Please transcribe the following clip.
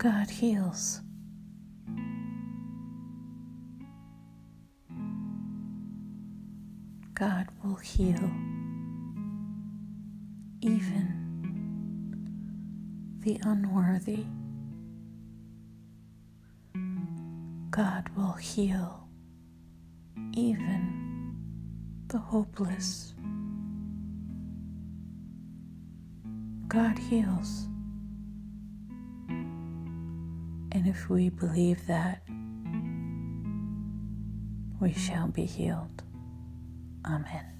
God heals. God will heal even the unworthy. God will heal even the hopeless. God heals. And if we believe that, we shall be healed. Amen.